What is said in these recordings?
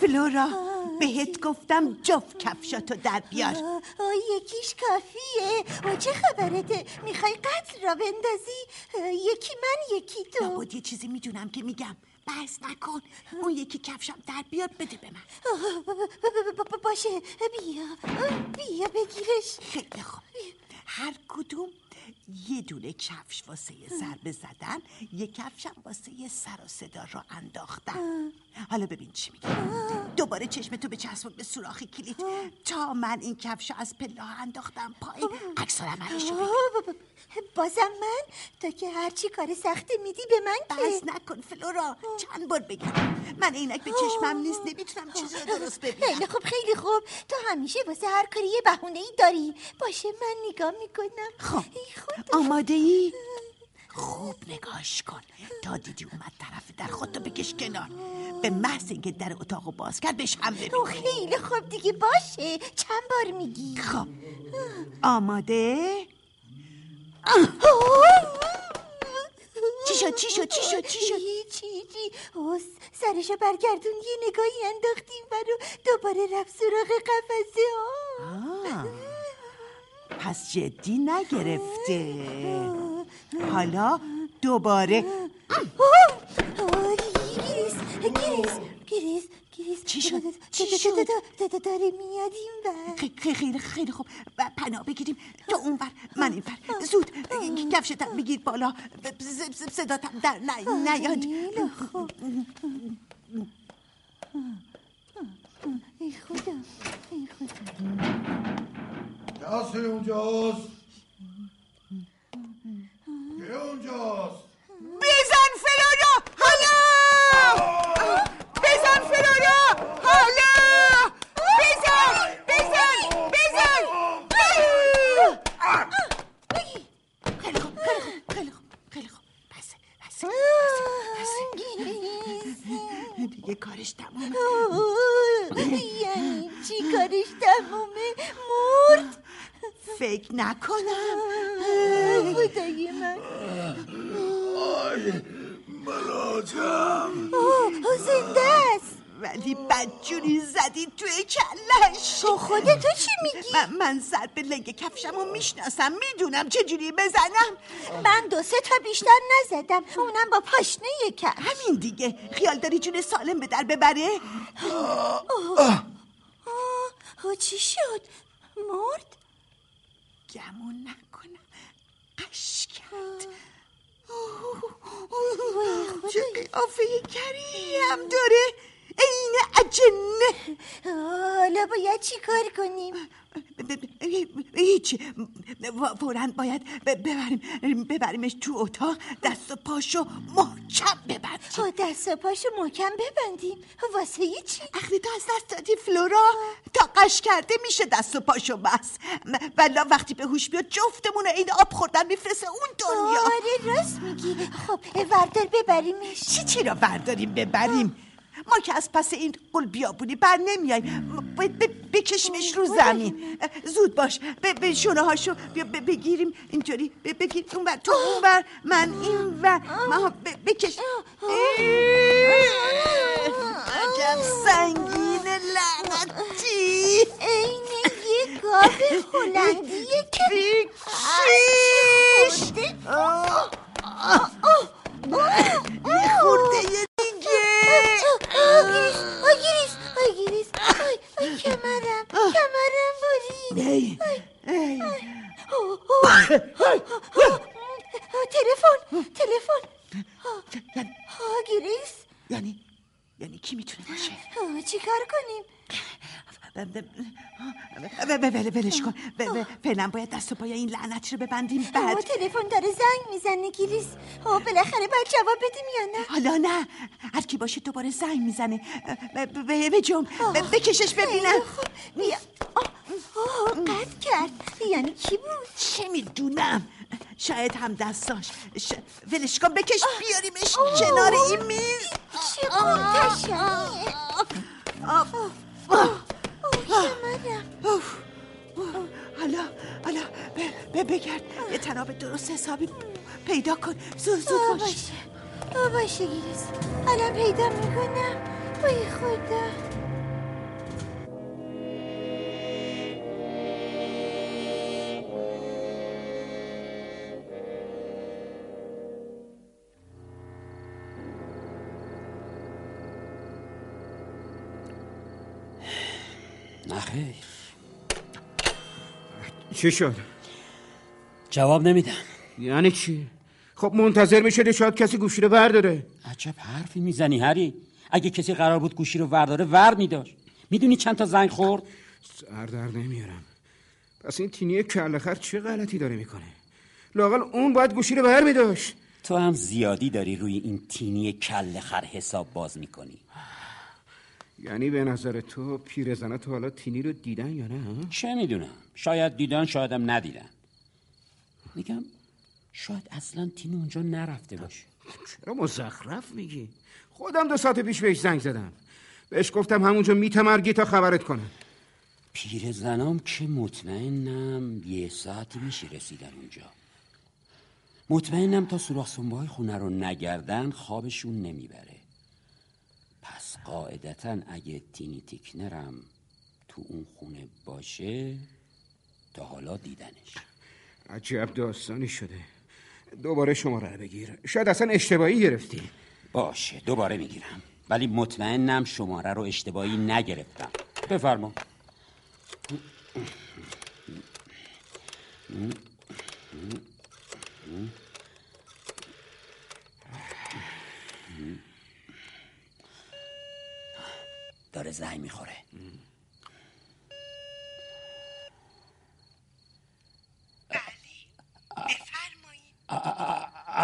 فلورا بهت گفتم جفت کفشاتو در بیار. یکیش کافیه. و چه خبرته؟ می‌خوای قتل را بندازی؟ یکی من یکی تو. نبود یه چیزی می‌دونم که میگم. بحث نکن. اون یکی کفشم در بیار بده به من. باشه. بیا. بیا بگیرش. خیلی خوب. هر کدوم یه دونه کفش واسه ضربه زدن یه کفشم واسه سر و صدا رو انداختن. حالا ببین چی میگه دوباره چشم تو به چسبون به سوراخ کلید. تا من این کفش از پله انداختم پایین عکس عملشو بازم من؟ تا که هرچی کار سختی میدی به من که؟ بس نکن فلورا چند بار بگم. من اینک به چشمم نیست نمی‌تونم چیزی رو درست ببینم. خیلی خوب خیلی خوب. تو همیشه واسه هر کاری یه بهونه ای داری. باشه من نگاه می‌کنم. خب. آماده ای؟ خوب نگاش کن. تا دیدی اومد طرف در خودتو بکش کنار. به محض اینکه در اتاقو باز کرد بهش حمله خیلی خوب دیگه باشه. چند بار میگی؟ خب. آماده؟ چی شد؟ چی شد؟ چی شد؟ چی شد؟ چی چی؟ اوس سرشو برگردون یه نگاهی انداختیم برو. دوباره رفت سراغ قفسه. ها پس جدی نگرفته. حالا دوباره. گریس گریس گریس گریس چی شد؟ چی شد؟ داره میاد این خیلی خیلی خیلی خوب. پناه بگیریم. تو اون بر من این بر زود. کفشتم بگیر بالا. صداتم در نیاد. ای خدا ای خدا کسی اونجاست که اونجاست بزن فلورا حالا بزن فلورا حالا بزن بزن بزن خیلی خوب خیلی خوب خیلی خوب خیلی خوب بسه بسه بسه دیگه کارش تمومه یعنی چی کارش تمومه مرد فکر نکنم خدای من. آی ملاجم. زنده است. ولی بدجوری زدی توی کلش. تو خودتو چی میگی؟ من, من سر به لنگ کفشم رو می‌شناسم. می‌دونم چجوری بزنم. من دو سه تا بیشتر نزدم. اونم با پاشنه کفش. همین دیگه. خیال داری جون سالم به در ببره؟ آه. چی شد؟ مرد؟ گمون نکنم قش کرد چه قیافه کریم داره. این اجنه. حالا باید چی کار کنیم؟ هیچ فورا باید ببریم ببریمش تو اتاق دست و پاشو محکم ببندیم. دست و پاشو محکم ببندیم. واسه چی؟ اخری تو از دست دادی فلورا؟ تا قش کرده میشه دست و پاشو بس. ولی وقتی به هوش بیاد جفتمون این آب خوردن میفرسه اون دنیا. آره راست میگی. خب وردار ببریمش. چی چی را برداریم ببریم. ما که از پس این قل بیابونی بر نمیاییم باید بکشیمش رو زمین. زود باش. به شونه هاشو بگیریم. اینطوری. بگیر اون بر تو اون بر من این بر ما بکش. عجب سنگین لعنتی. این یه گاب هلندیه که بیکشیش. یه خورده دیگه آگیریس آگیریس آی آی کمرم کمرم برید تلفن تلفون آگیریس یعنی یعنی کی می‌تونه باشه چی کار کنیم ولش کن. فعلا باید دست و پای این لعنت رو ببندیم. بعد تلفن داره زنگ می‌زنه گیریس بالاخره باید جواب بدیم یا نه؟ حالا نه. هر کی باشه دوباره زنگ می‌زنه. به جون بکشش ببینم. بیا. قد کرد. یعنی کی بود؟ چه می‌دونم شاید هم دستاش ش... ولش کن. بکش بیاریمش کنار این میز. چه قلتشمیه بگرد. یه تناب درست حسابی پیدا کن. زود زود باش. آه باشه گیرس. الان پیدا می‌کنم. وای خدا. نخیر چی شد؟ جواب نمیدم. یعنی چی؟ خب منتظر می‌شده شاید کسی گوشی رو برداره عجب حرفی می‌زنی هری. اگه کسی قرار بود گوشی رو ورداره ور میداشت. می‌دونی چند تا زنگ خورد؟ سر در نمیارم. پس این تینی کلخر چه غلطی داره می‌کنه؟ لاقل اون باید گوشی رو بر میداشت. تو هم زیادی داری روی این تینی کل خر حساب باز می‌کنی. یعنی به نظر تو پیرزنه تو حالا تینی رو دیدن یا نه؟ چه می‌دونم. شاید دیدن شایدم ندیدن. میگم شاید اصلا تینی اونجا نرفته باشه. چرا مزخرف میگی؟ خودم دو ساعت پیش بهش زنگ زدم. بهش گفتم همونجا میتمرگی تا خبرت کنم. پیر زنام که مطمئنم یه ساعتی میشه رسیدن اونجا. مطمئنم تا سوراخ سنبای خونه رو نگردن خوابشون نمی‌بره. پس قاعدتا اگه تینی تیکنرم تو اون خونه باشه تا حالا دیدنش. عجب داستانی شده. دوباره شماره رو بگیر. شاید اصلا اشتباهی گرفتی. باشه دوباره می‌گیرم. ولی مطمئنم شماره رو اشتباهی نگرفتم. بفرما. داره زنگ می‌خوره.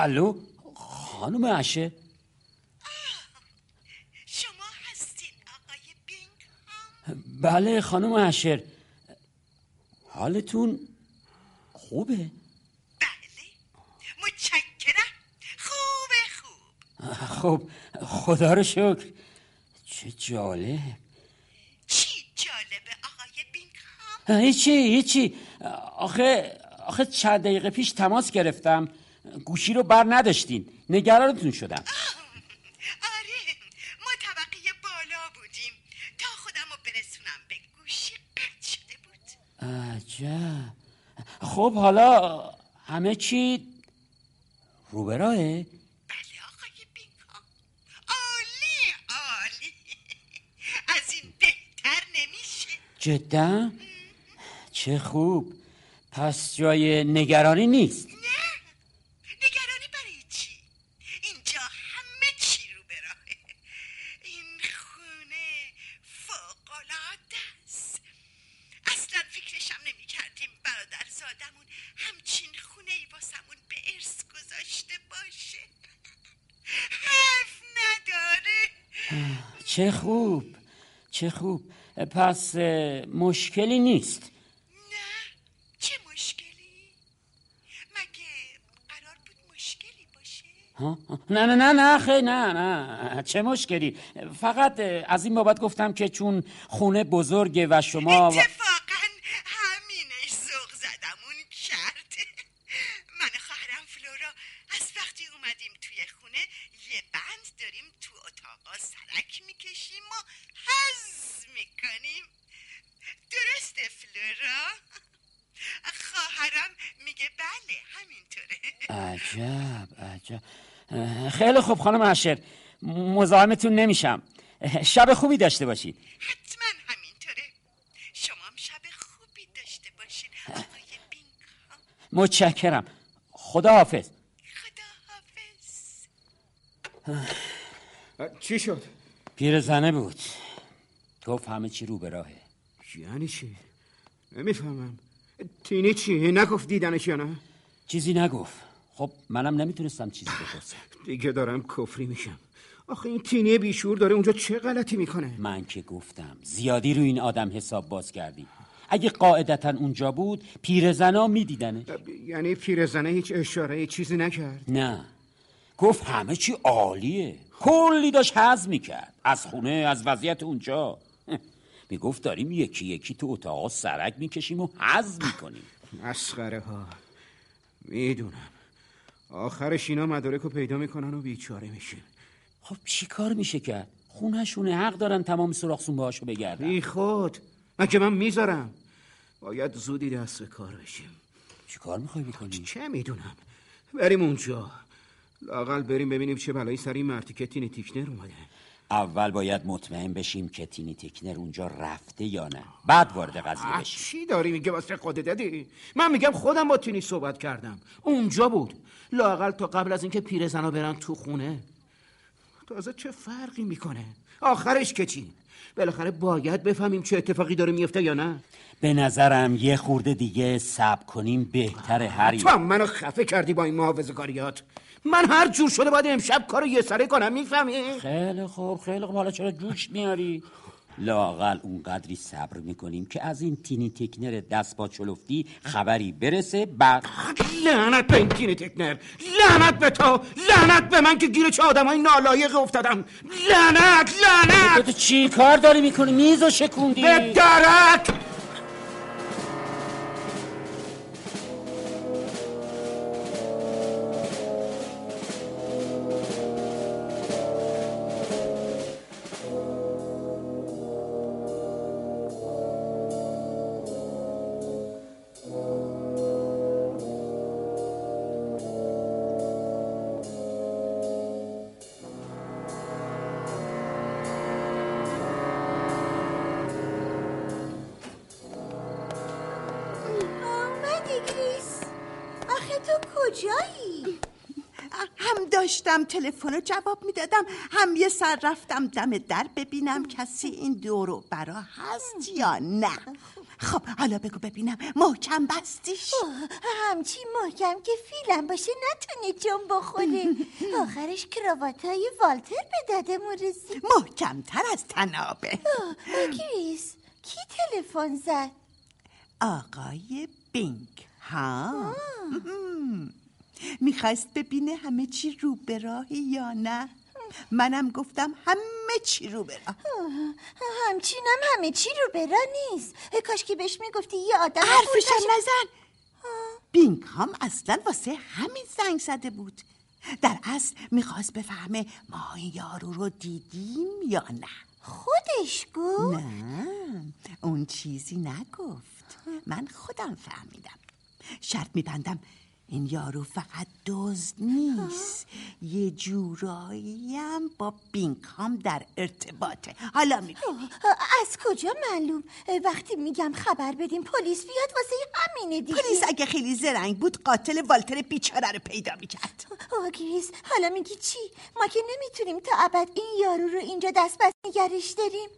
الو؟ خانم عشه. شما هستین آقای بینگ بله خانم اشر حالتون خوبه؟ بله. متشکرم. خوبه خوب. خب خدا رو شکر. چه جالب. چی جالبه آقای بینگ هیچی هیچی. آخه آخه چند دقیقه پیش تماس گرفتم. گوشی رو بر نداشتین. نگرانتون شدم. آره ما طبقه بالا بودیم. تا خودم رو برسونم به گوشی قطع شده بود. عجب. خب حالا همه چی رو به راهه بله آقای بینگ عالی عالی. از این بهتر نمیشه. جدا؟ چه خوب. پس جای نگرانی نیست نه نگرانی برای چی اینجا همه چی رو به راهه این خونه فوقالعاده است اصلا فکرشم نمی کردیم برادر زادمون همچین خونه ای واسمون به ارث گذاشته باشه حرف نداره چه خوب چه خوب. پس مشکلی نیست. نه چه مشکلی؟ مگه قرار بود مشکلی باشه؟ ها؟ نه نه نه نه خیلی نه نه. چه مشکلی؟ فقط از این بابت گفتم که چون خونه بزرگه و شما و- اتفاقا همینش ذوق زدمون کرد من و خواهرم فلورا از وقتی اومدیم توی خونه یه بند داریم تو اتاقا سرک می‌کشیم و حز می‌کنیم درسته فلورا خواهرم میگه بله همینطوره عجب عجب خوب خانم عشر مزاحمتون نمیشم. شب خوبی داشته باشید. حتما همینطوره. شما هم شب خوبی داشته آقای بینگ متشکرم. خدا حافظ. خدا حافظ. چی شد؟ پیرزنه بود. گفت همه چی رو به راهه. یعنی چی؟ نمی‌فهمم. تینی چی؟ نگفت دیدنش یا نه؟ چیزی نگفت. خب منم نمی‌تونستم چیزی بپرسم. دیگه دارم کفری میشم. آخه این تینی بیشور داره اونجا چه غلطی می‌کنه؟ من که گفتم زیادی رو این آدم حساب باز کردی. اگه قاعدتا اونجا بود پیرزنا میدیدنه یعنی پیرزنه هیچ اشاره چیزی نکرد؟ نه. گفت همه چی عالیه. کلی داشت حز می‌کرد. از خونه از وضعیت اونجا. می‌گفت داریم یکی یکی تو اتاقا سرک می‌کشیم و حز می‌کنیم. مسخره ها. می‌دونم. آخرش اینا مدارک رو پیدا می‌کنن و بیچاره میشیم خب چی کار میشه کرد خونهشونه حق دارن تمام سوراخ باشو بگردن. بی خود مگه من می‌ذارم؟ باید زودی دست به کار بشیم. چی کار می‌خوای بکنی؟ چه می‌دونم. بریم اونجا. لاقل بریم ببینیم چه بلایی سر این مرتی که تینی تیکنر اومده. اول باید مطمئن بشیم که تینی تکنر اونجا رفته یا نه. بعد وارد قضیه بشیم. چی داری میگه واسه خودت دادی؟ من میگم خودم با تینی صحبت کردم. اونجا بود. لاقل تا قبل از اینکه پیرزنا برن تو خونه. تازه چه فرقی می‌کنه؟ آخرش که چی؟ بالاخره باید بفهمیم چه اتفاقی داره میفته یا نه. به نظرم یه خورده دیگه سب کنیم بهتره هری تو منو خفه کردی با این محافظ کاریات من هر جور شده باید امشب کارو یه سره کنم می‌فهمی؟ خیلی خوب خیلی خوب. حالا چرا جوش میاری؟ لاقل اونقدری صبر می‌کنیم که از این تینی تکنر دست با چلفتی خبری برسه بعد لعنت به این تینی تکنر. لعنت به تو. لعنت به من که گیر چه آدمای نالایق افتادم. لعنت لعنت! تو چی کار داری می‌کنی؟ میز شکوندی؟ به درک! داشتم تلفن رو جواب می‌دادم. هم یه سر رفتم دم در ببینم کسی این دورو برا هست یا نه. خب حالا بگو ببینم محکم بستیش همچی محکم که فیلم باشه نتونه جنب بخوره آخرش کراوات های والتر به دادمون رسید محکمتر از تنابه. گریس کی تلفن زد؟ آقای بینگ ها؟ می‌خواست ببینه همه چی رو به راه یا نه؟ منم گفتم همه چی رو به راه. همچینم همه چی رو به راه نیست. کاش که بهش می‌گفتی یه آدم حرفشم نزن. بینگ هم اصلا واسه همین زنگ زده بود. در اصل می‌خواست بفهمه ما این یارو رو دیدیم یا نه. خودش گفت؟ نه اون چیزی نگفت. من خودم فهمیدم. شرط میبندم این یارو فقط دزد نیست. یه جوراییم با بینکام در ارتباطه. حالا می‌بینی. از کجا معلوم؟ وقتی میگم خبر بدیم پلیس بیاد واسه همینه دیگه. پلیس اگه خیلی زرنگ بود قاتل والتر بیچاره رو پیدا می‌کرد. آگریس حالا میگی چی؟ ما که نمی‌تونیم تا ابد این یارو رو اینجا دست بس نگرش داریم.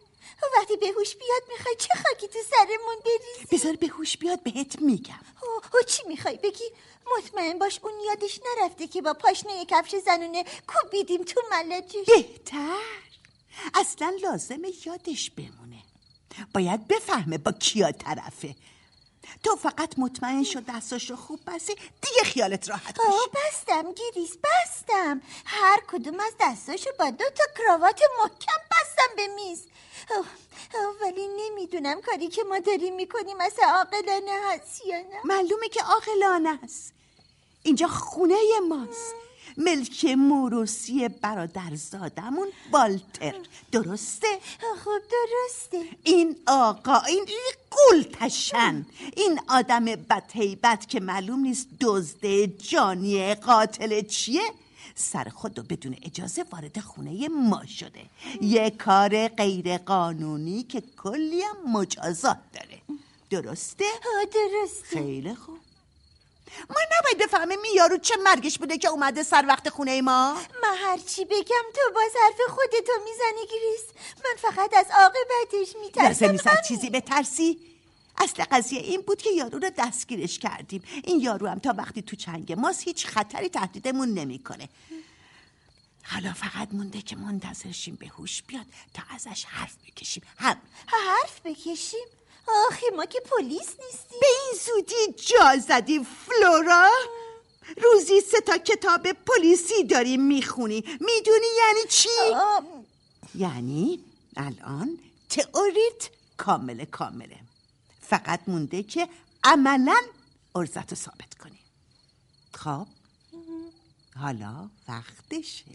وقتی بهوش بیاد می‌خوای چه خاکی تو سرمون بریزی؟ بذار بهوش بیاد بهت میگم. او چی می‌خوای بگی؟ مطمئن باش اون یادش نرفته که با پاشنه کفش زنونه کوبیدیم تو ملجش بهتر. اصلا لازمه یادش بمونه. باید بفهمه با کیا طرفه. تو فقط مطمئن شد دستاشو خوب بستی دیگه خیالت راحت باشه. بستم گیریس بستم. هر کدوم از دستاشو با دو تا کراوات محکم بستم به میز. ولی نمی‌دونم کاری که ما داریم می‌کنیم از عاقلانه هست یا نه. معلومه که عاقلانه است اینجا خونه ماست. ملک موروسی برادرزادمون والتر. درسته؟ خب درسته. این آقا این گل تشن. این آدم بدهیبت که معلوم نیست دزده جانی قاتل چیه؟ سر خود رو بدون اجازه وارد خونه ما شده. یه کار غیر قانونی که کلی مجازات داره. درسته؟ درسته. خیلی خوب. ما نباید بفهمیم یارو چه مرگش بوده که اومده سر وقت خونه ما؟ من هرچی بگم تو باز حرف خودتو می‌زنی گریس. من فقط از عاقبتش میترسم. لازم نیست چیزی بترسی. اصل قضیه این بود که یارو رو دستگیرش کردیم. این یارو هم تا وقتی تو چنگ ماست هیچ خطری تهدیدمون نمی‌کنه. حالا فقط مونده که منتظرشیم به هوش بیاد تا ازش حرف بکشیم. هم. حرف بکشیم؟ آخی ما که پلیس نیستیم. به این زودی جا زدی فلورا. روزی سه تا کتاب پلیسی داری می‌خونی. می‌دونی یعنی چی؟ یعنی الان تئوریت کامل کامله. فقط مونده که عملا ارزت رو ثابت کنی. خب؟ حالا وقتشه.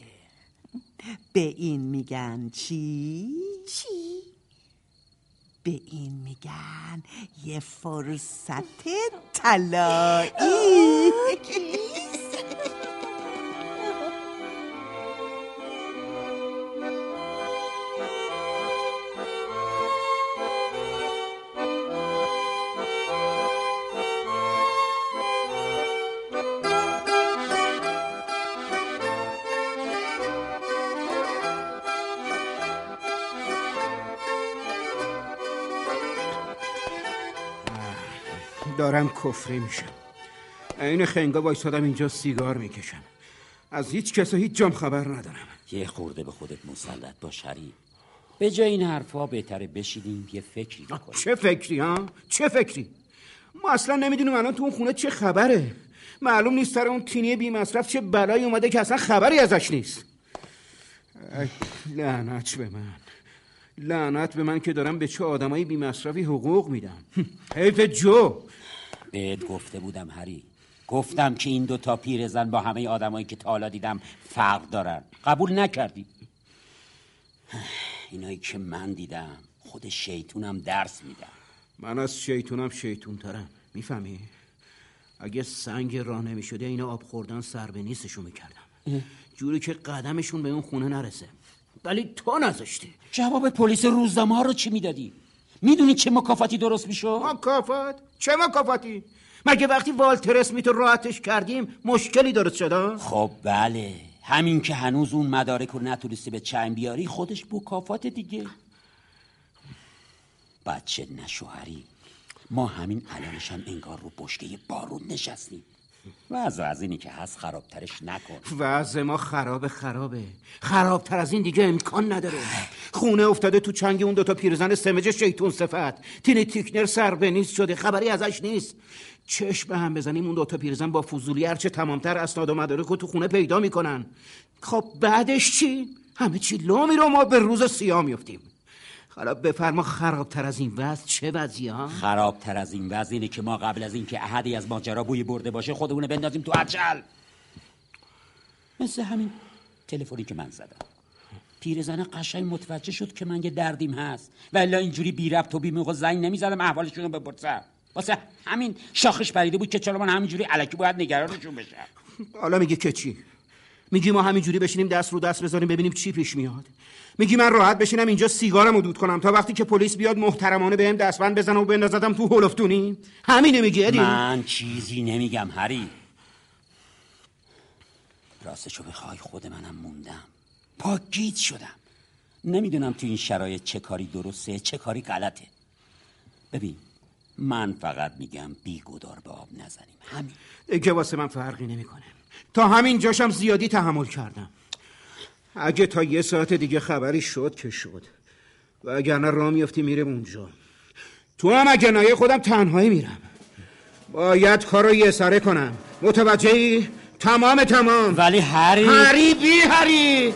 به این میگن چی؟ چی؟ به این میگن یه فرصت طلایی کفری میشم. این خنگا وایسادم اینجا سیگار می‌کشم. از هیچ کس و هیچ جام خبر ندارم. یه خورده به خودت مسلط باش هری به جای این حرفا بهتره بشیدیم یه فکری بکنیم. چه فکری ها؟ چه فکری؟ ما اصلا نمی‌دونیم الان تو اون خونه چه خبره. معلوم نیست سر اون تینی بی مصرف چه بلایی اومده که اصلا خبری ازش نیست. لعنت به من. لعنت به من که دارم به چه آدمایی بی مصرفی حقوق میدم. حیف جو. بهت گفته بودم هری. گفتم که این دوتا پیرزن با همه آدمایی که تا حالا دیدم فرق دارن. قبول نکردی؟ اینایی که من دیدم خود شیطونم درس میدم من از شیطونم شیطون ترم می‌فهمی؟ اگه سنگ راه نمی‌شده اینا آب خوردن سر به نیستشون می‌کردم جوری که قدمشون به اون خونه نرسه. ولی تو نذاشتی. جواب پلیس روزنامه ها رو چی می‌دادی؟ می‌دونی چه مکافاتی درست میشو مکافات؟ چه مکافاتی؟ مگه وقتی والتر اسمیت رو راحتش کردیم مشکلی درست شده؟ خب بله همین که هنوز اون مدارک رو نتونستی به چنگ بیاری خودش مکافات دیگه بچه نشوهری ما همین الانشم انگار رو بشکه بارون نشستیم وضع از اینی که هست خرابترش نکن. وضع ما خرابه خرابه. خرابتر از این دیگه امکان نداره. خونه افتاده تو چنگ اون دوتا پیرزن سمج شیطون صفت. تینی تیکنر سر به نیست شده خبری ازش نیست. چشم به هم بزنیم اون دوتا پیرزن با فضولی هرچه تمامتر اسناد و مدارک رو تو خونه پیدا می‌کنن. خب بعدش چی؟ همه چی لو میره و ما به روز سیاه میفتیم حالا بفرما خرابتر از این وضع. چه وضعی ها؟ خرابتر از این وضع اینه که ما قبل از اینکه احدی از ماجرا بوی برده باشه خودمونه بندازیم تو عجل. مثل همین تلفنی که من زدم. پیرزن قشنگ متوجه شد که من یه دردیم هست. و الا اینجوری بی ربط و بی موقع زنگ نمی‌زدم احوالشون رو بپرسم. واسه همین شاخش پریده بود که چرا من همینجوری علکی باید نگرانشون بشم. حالا میگه که چی؟ میگی ما همینجوری بشینیم دست رو دست بذاریم ببینیم چی پیش میاد. میگی من راحت بشینم اینجا سیگارم دود کنم تا وقتی که پلیس بیاد محترمانه بهم دستبند بزنه و بندازدم تو هولفتونی همینه میگی ادی؟ من چیزی نمیگم هری. راستشو بخوای خود منم موندم. پاکیت شدم. نمی‌دونم تو این شرایط چه کاری درسته چه کاری غلطه. ببین من فقط میگم بیگدار به آب نزنیم. همین. دیگه واسه من فرقی نمی‌کنه. تا همین جاشم زیادی تحمل کردم. اگه تا یه ساعت دیگه خبری شد که شد. و اگر نه راه میافتی میرم اونجا. تو هم اگه نه خودم تنهایی میرم. باید کارو یه سره کنم. متوجهی؟ تمام تمام. ولی هری هری بی هری.